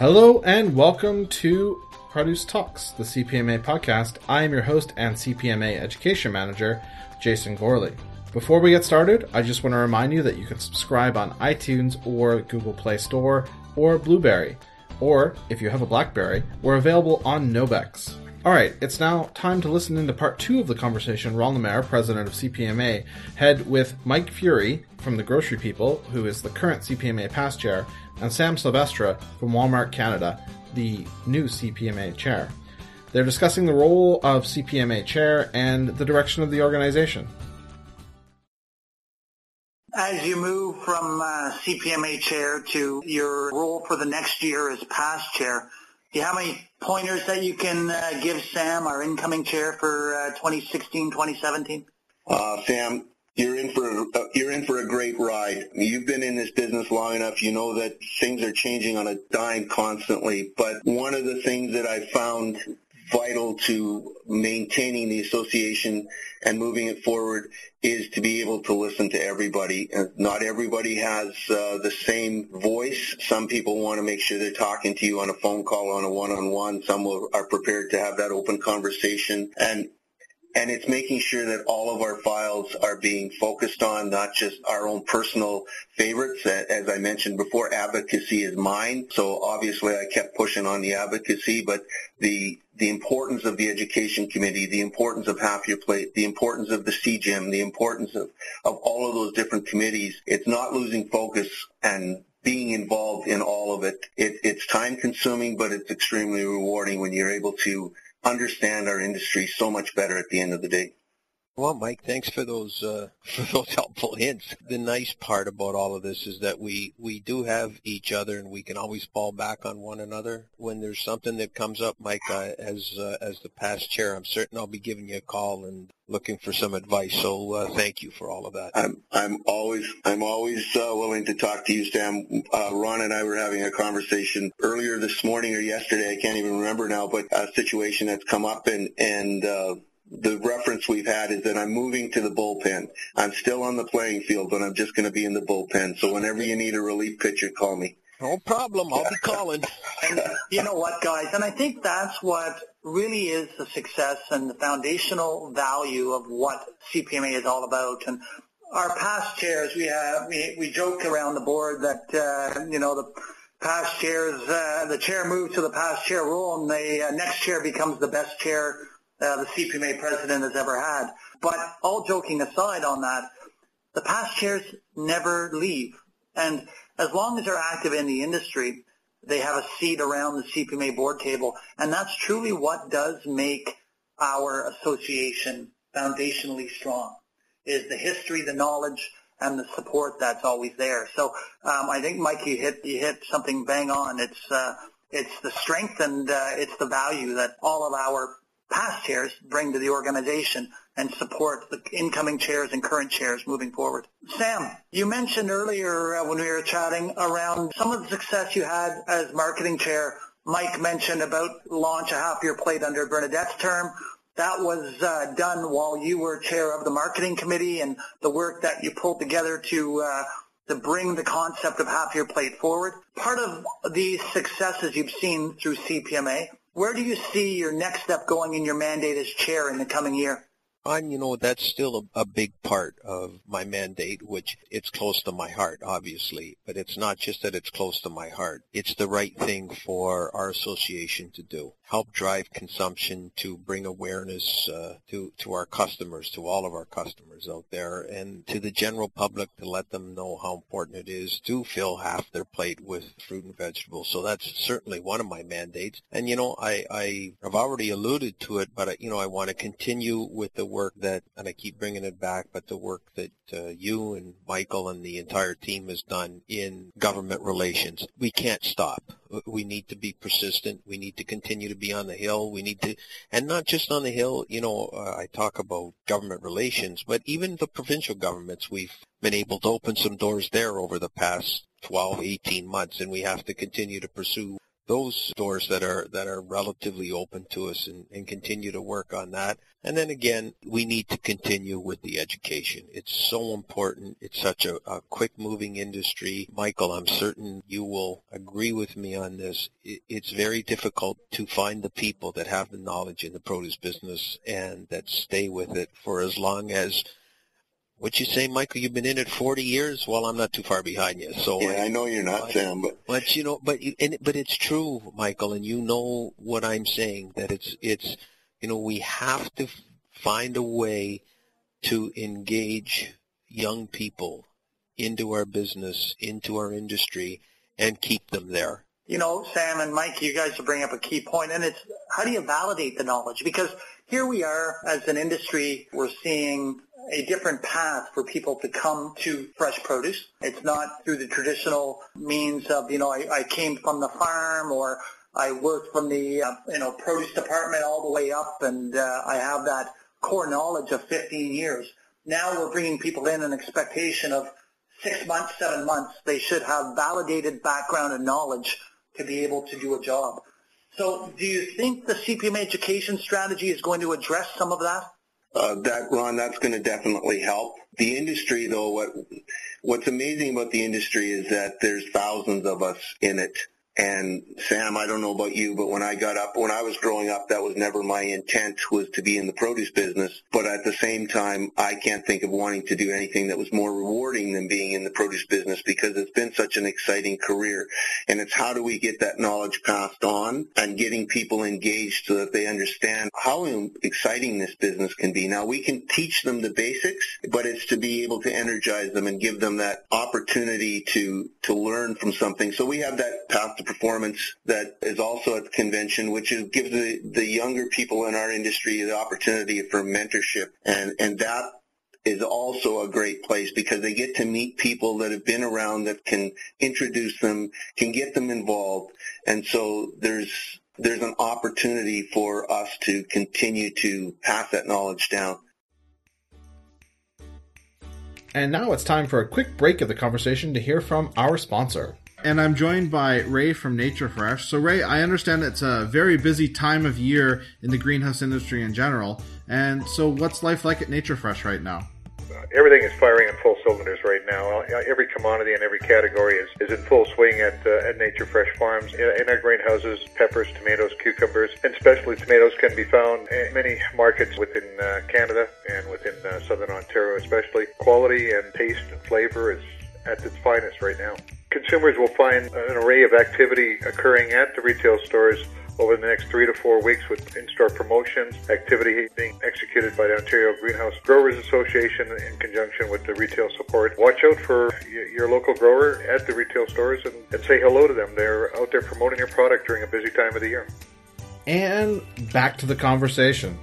Hello and welcome to Produce Talks, the CPMA podcast. I am your host and CPMA Education Manager, Jason Gorley. Before we get started, I just want to remind you that you can subscribe on iTunes or Google Play Store or Blubrry. Or, if you have a Blackberry, we're available on Nobex. Alright, it's now time to listen into part two of the conversation Ron Lemaire, president of CPMA, had with Mike Furi from the Grocery People, who is the current CPMA past chair, and Sam Silvestro from Walmart Canada, the new CPMA chair. They're discussing the role of CPMA chair and the direction of the organization. As you move from uh, CPMA chair to your role for the next year as past chair, do you have any pointers that you can uh, give Sam, our incoming chair for uh, 2016, 2017? Uh, Sam, you're in for uh, you're in for a great ride. You've been in this business long enough. You know that things are changing on a dime constantly. But one of the things that I found vital to maintaining the association and moving it forward is to be able to listen to everybody. Not everybody has uh, the same voice. Some people want to make sure they're talking to you on a phone call on a one-on-one. Some are prepared to have that open conversation. And and it's making sure that all of our files are being focused on not just our own personal favorites. As I mentioned before, advocacy is mine. So obviously I kept pushing on the advocacy, but the the importance of the education committee, the importance of half your plate, the importance of the CGIM, the importance of, of all of those different committees, it's not losing focus and being involved in all of it. it it's time consuming, but it's extremely rewarding when you're able to understand our industry so much better at the end of the day. Well, Mike, thanks for those uh, for those helpful hints. The nice part about all of this is that we we do have each other, and we can always fall back on one another when there's something that comes up. Mike, uh, as uh, as the past chair, I'm certain I'll be giving you a call and looking for some advice. So uh, thank you for all of that. I'm I'm always I'm always uh, willing to talk to you, Sam. Uh, Ron and I were having a conversation earlier this morning or yesterday. I can't even remember now, but a situation that's come up and and. The reference we've had is that I'm moving to the bullpen. I'm still on the playing field, but I'm just going to be in the bullpen. So whenever you need a relief pitcher, call me. No problem. I'll be calling. and you know what, guys? And I think that's what really is the success and the foundational value of what CPMA is all about. And our past chairs, we have we, we joke around the board that uh, you know the past chairs, uh, the chair moves to the past chair role, and the uh, next chair becomes the best chair uh, the CPMA president has ever had. But all joking aside on that, the past chairs never leave. And as long as they're active in the industry, they have a seat around the CPMA board table. And that's truly what does make our association foundationally strong, is the history, the knowledge, and the support that's always there. So um, I think, Mike, you hit, you hit something bang on. It's, uh, it's the strength and uh, it's the value that all of our past chairs bring to the organization and support the incoming chairs and current chairs moving forward. Sam, you mentioned earlier uh, when we were chatting around some of the success you had as marketing chair. Mike mentioned about launch a your plate under Bernadette's term. That was uh, done while you were chair of the marketing committee and the work that you pulled together to uh, to bring the concept of your plate forward. Part of these successes you've seen through CPMA where do you see your next step going in your mandate as chair in the coming year? And you know, that's still a, a, big part of my mandate, which it's close to my heart, obviously. But it's not just that it's close to my heart. It's the right thing for our association to do. Help drive consumption to bring awareness uh, to, to our customers, to all of our customers out there, and to the general public to let them know how important it is to fill half their plate with fruit and vegetables. So that's certainly one of my mandates. And you know, I, I have already alluded to it, but you know, I want to continue with the work that, and I keep bringing it back, but the work that uh, you and Michael and the entire team has done in government relations. We can't stop. We need to be persistent. We need to continue to be on the hill. We need to, and not just on the hill, you know, uh, I talk about government relations, but even the provincial governments, we've been able to open some doors there over the past 12, 18 months, and we have to continue to pursue those doors that are that are relatively open to us and, and continue to work on that. And then again, we need to continue with the education. It's so important. It's such a, a quick moving industry. Michael, I'm certain you will agree with me on this. It, it's very difficult to find the people that have the knowledge in the produce business and that stay with it for as long as what you say, Michael? You've been in it 40 years. Well, I'm not too far behind you. So yeah, I know you're not, but, Sam, but but you know, but and, but it's true, Michael, and you know what I'm saying that it's it's you know we have to find a way to engage young people into our business, into our industry, and keep them there. You know, Sam and Mike, you guys are bringing up a key point, and it's how do you validate the knowledge? Because here we are as an industry, we're seeing a different path for people to come to fresh produce. It's not through the traditional means of, you know, I, I came from the farm or I worked from the, uh, you know, produce department all the way up and uh, I have that core knowledge of 15 years. Now we're bringing people in an expectation of six months, seven months. They should have validated background and knowledge to be able to do a job. So do you think the CPMA education strategy is going to address some of that? Uh, that Ron, that's going to definitely help. The industry, though, what what's amazing about the industry is that there's thousands of us in it, and Sam, I don't know about you, but when I got up, when I was growing up, that was never my intent was to be in the produce business. But at the same time, I can't think of wanting to do anything that was more rewarding than being in the produce business because it's been such an exciting career. And it's how do we get that knowledge passed on and getting people engaged so that they understand how exciting this business can be. Now we can teach them the basics, but it's to be able to energize them and give them that opportunity to, to learn from something. So we have that path to performance that is also at the convention, which is, gives the, the younger people in our industry the opportunity for mentorship. And, and that is also a great place because they get to meet people that have been around that can introduce them, can get them involved. And so there's, there's an opportunity for us to continue to pass that knowledge down. And now it's time for a quick break of the conversation to hear from our sponsor and I'm joined by Ray from NatureFresh. So, Ray, I understand it's a very busy time of year in the greenhouse industry in general. And so, what's life like at NatureFresh right now? everything is firing in full cylinders right now. Every commodity and every category is, is in full swing at, uh, at NatureFresh Farms. In, in, our greenhouses, peppers, tomatoes, cucumbers, and especially tomatoes can be found in many markets within uh, Canada and within uh, southern Ontario especially. Quality and taste and flavor is at its finest right now. Consumers will find an array of activity occurring at the retail stores over the next three to four weeks with in-store promotions, activity being executed by the Ontario Greenhouse Growers Association in conjunction with the retail support. Watch out for your local grower at the retail stores and, and say hello to them. They're out there promoting your product during a busy time of the year. And back to the conversation.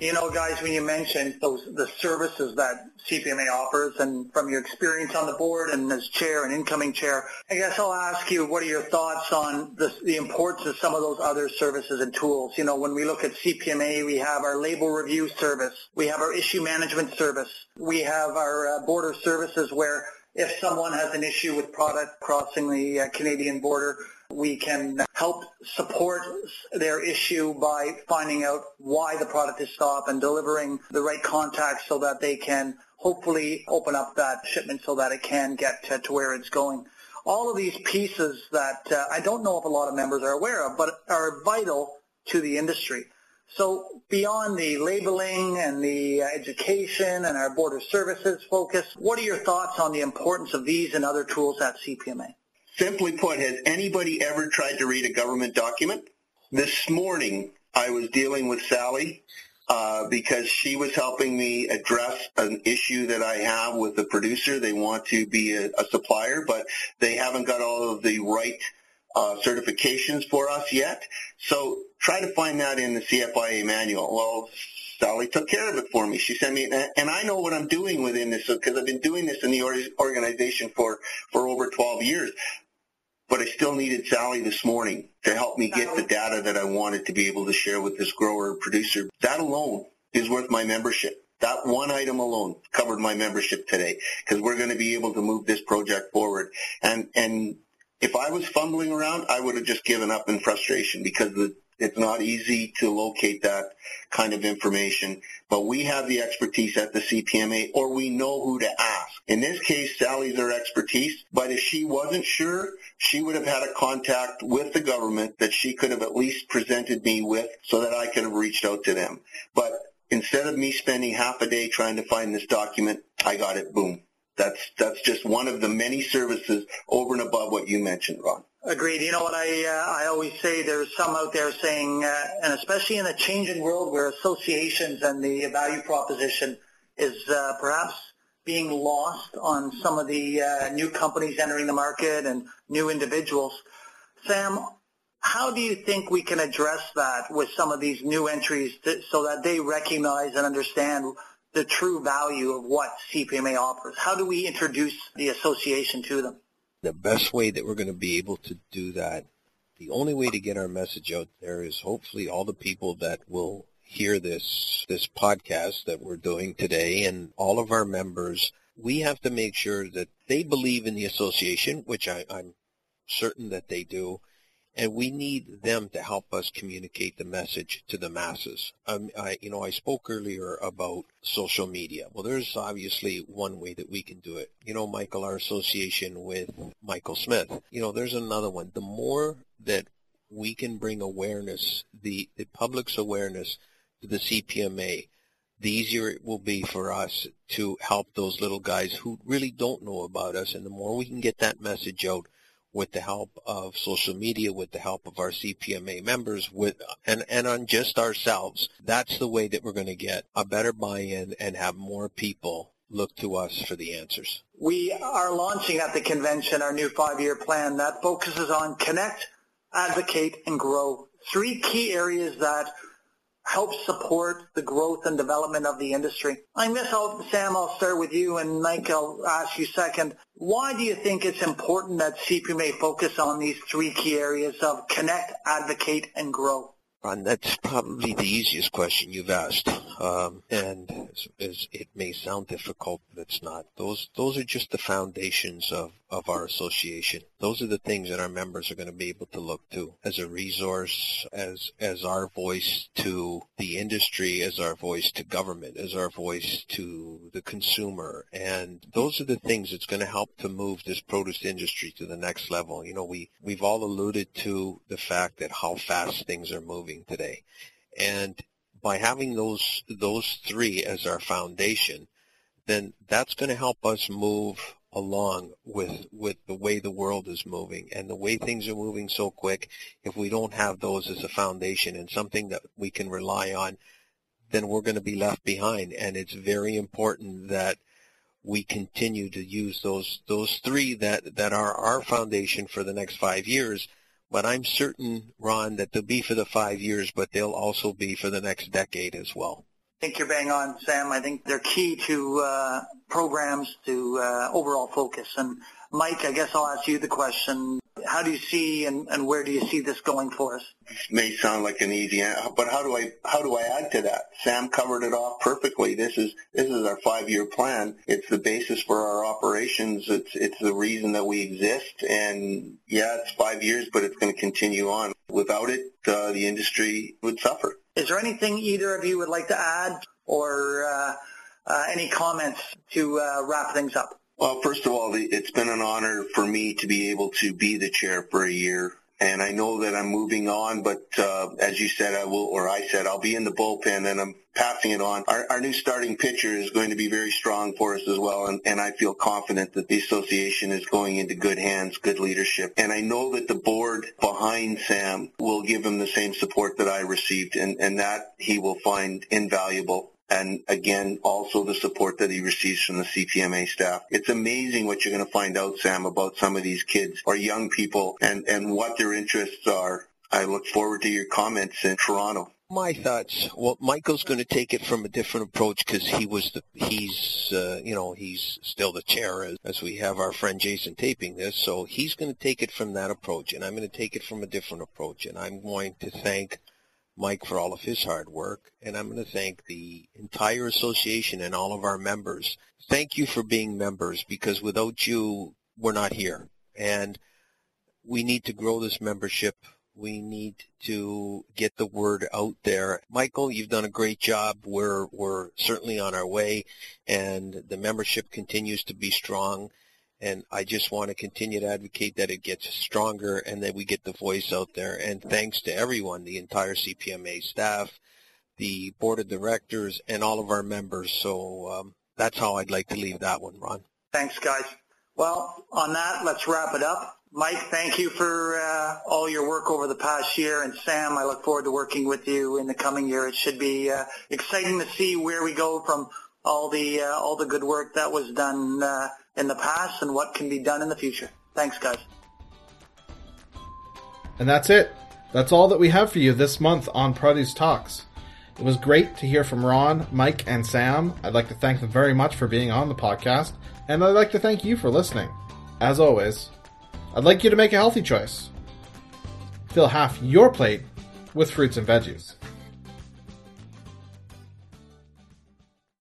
You know, guys, when you mentioned those the services that CPMA offers, and from your experience on the board and as chair and incoming chair, I guess I'll ask you, what are your thoughts on the, the importance of some of those other services and tools? You know, when we look at CPMA, we have our label review service, we have our issue management service, we have our uh, border services where if someone has an issue with product crossing the uh, Canadian border, we can help support their issue by finding out why the product is stopped and delivering the right contacts so that they can hopefully open up that shipment so that it can get to, to where it's going. All of these pieces that uh, I don't know if a lot of members are aware of, but are vital to the industry. So beyond the labeling and the education and our border services focus, what are your thoughts on the importance of these and other tools at CPMA? Simply put, has anybody ever tried to read a government document? This morning, I was dealing with Sally uh, because she was helping me address an issue that I have with the producer. They want to be a, a supplier, but they haven't got all of the right uh, certifications for us yet. So try to find that in the CFIA manual. Well, Sally took care of it for me. She sent me, and I know what I'm doing within this because I've been doing this in the organization for, for over 12 years but I still needed Sally this morning to help me get the data that I wanted to be able to share with this grower producer. That alone is worth my membership. That one item alone covered my membership today because we're going to be able to move this project forward. And, and If I was fumbling around, I would have just given up in frustration because the, it's not easy to locate that kind of information. But we have the expertise at the CPMA or we know who to ask. In this case, Sally's our expertise, but if she wasn't sure, she would have had a contact with the government that she could have at least presented me with so that I could have reached out to them. But instead of me spending half a day trying to find this document, I got it, boom. That's, that's just one of the many services over and above what you mentioned, Ron. Agreed. You know what I uh, I always say there's some out there saying, uh, and especially in a changing world where associations and the value proposition is uh, perhaps being lost on some of the uh, new companies entering the market and new individuals. Sam, how do you think we can address that with some of these new entries to, so that they recognize and understand the true value of what CPMA offers? How do we introduce the association to them? The best way that we're going to be able to do that, the only way to get our message out there is hopefully all the people that will hear this this podcast that we're doing today and all of our members, we have to make sure that they believe in the association, which I, I'm certain that they do, and we need them to help us communicate the message to the masses. Um, I, you know, I spoke earlier about social media. Well, there's obviously one way that we can do it. You know, Michael, our association with Michael Smith. You know, there's another one. The more that we can bring awareness, the, the public's awareness to the CPMA, the easier it will be for us to help those little guys who really don't know about us. And the more we can get that message out, with the help of social media, with the help of our CPMA members, with and and on just ourselves. That's the way that we're going to get a better buy-in and have more people look to us for the answers. We are launching at the convention our new five-year plan that focuses on connect, advocate, and grow. Three key areas that help support the growth and development of the industry. I guess I'll, Sam, I'll start with you, and Mike, I'll ask you second. Why do you think it's important that CPMA focus on these three key areas of connect, advocate, and grow? And that's probably the easiest question you've asked. Um, and as, as it may sound difficult, but it's not. Those those are just the foundations of, of our association. Those are the things that our members are going to be able to look to as a resource, as as our voice to the industry, as our voice to government, as our voice to the consumer. And those are the things that's going to help to move this produce industry to the next level. You know, we we've all alluded to the fact that how fast things are moving today. And by having those those three as our foundation, then that's going to help us move along with with the way the world is moving and the way things are moving so quick. If we don't have those as a foundation and something that we can rely on, then we're going to be left behind. And it's very important that we continue to use those those three that that are our foundation for the next five years but I'm certain, Ron, that they'll be for the five years, but they'll also be for the next decade as well. I think you're bang on, Sam. I think they're key to uh, programs to uh, overall focus. And Mike, I guess I'll ask you the question. How do you see and, and where do you see this going for us? This may sound like an easy answer, but how do I how do I add to that? Sam covered it off perfectly. This is this is our five year plan. It's the basis for our operations. It's it's the reason that we exist. And yeah, it's five years, but it's going to continue on. Without it, uh, the industry would suffer. Is there anything either of you would like to add or uh, uh, any comments to uh, wrap things up? Well, first of all, it's been an honor for me to be able to be the chair for a year. And I know that I'm moving on, but uh, as you said, I will, or I said, I'll be in the bullpen and I'm passing it on. Our, our new starting pitcher is going to be very strong for us as well, and, and I feel confident that the association is going into good hands, good leadership. And I know that the board behind Sam will give him the same support that I received, and, and that he will find invaluable and again, also the support that he receives from the CPMA staff. It's amazing what you're going to find out, Sam, about some of these kids or young people and, and what their interests are. I look forward to your comments in Toronto. My thoughts. Well, Michael's going to take it from a different approach because he was the he's uh, you know he's still the chair as, as we have our friend Jason taping this, so he's going to take it from that approach, and I'm going to take it from a different approach, and I'm going to thank Mike for all of his hard work, and I'm going to thank the entire association and all of our members. Thank you for being members because without you, we're not here. And we need to grow this membership. We need to get the word out there. Michael, you've done a great job. We're, we're certainly on our way and the membership continues to be strong. And I just want to continue to advocate that it gets stronger and that we get the voice out there. And thanks to everyone, the entire CPMA staff, the board of directors, and all of our members. So um, that's how I'd like to leave that one, Ron. Thanks, guys. Well, on that, let's wrap it up. Mike, thank you for uh, all your work over the past year. And Sam, I look forward to working with you in the coming year. It should be uh, exciting to see where we go from all the uh, all the good work that was done uh, in the past and what can be done in the future. Thanks, guys. And that's it. That's all that we have for you this month on Produce Talks. It was great to hear from Ron, Mike, and Sam. I'd like to thank them very much for being on the podcast, and I'd like to thank you for listening. As always, I'd like you to make a healthy choice. Fill half your plate with fruits and veggies.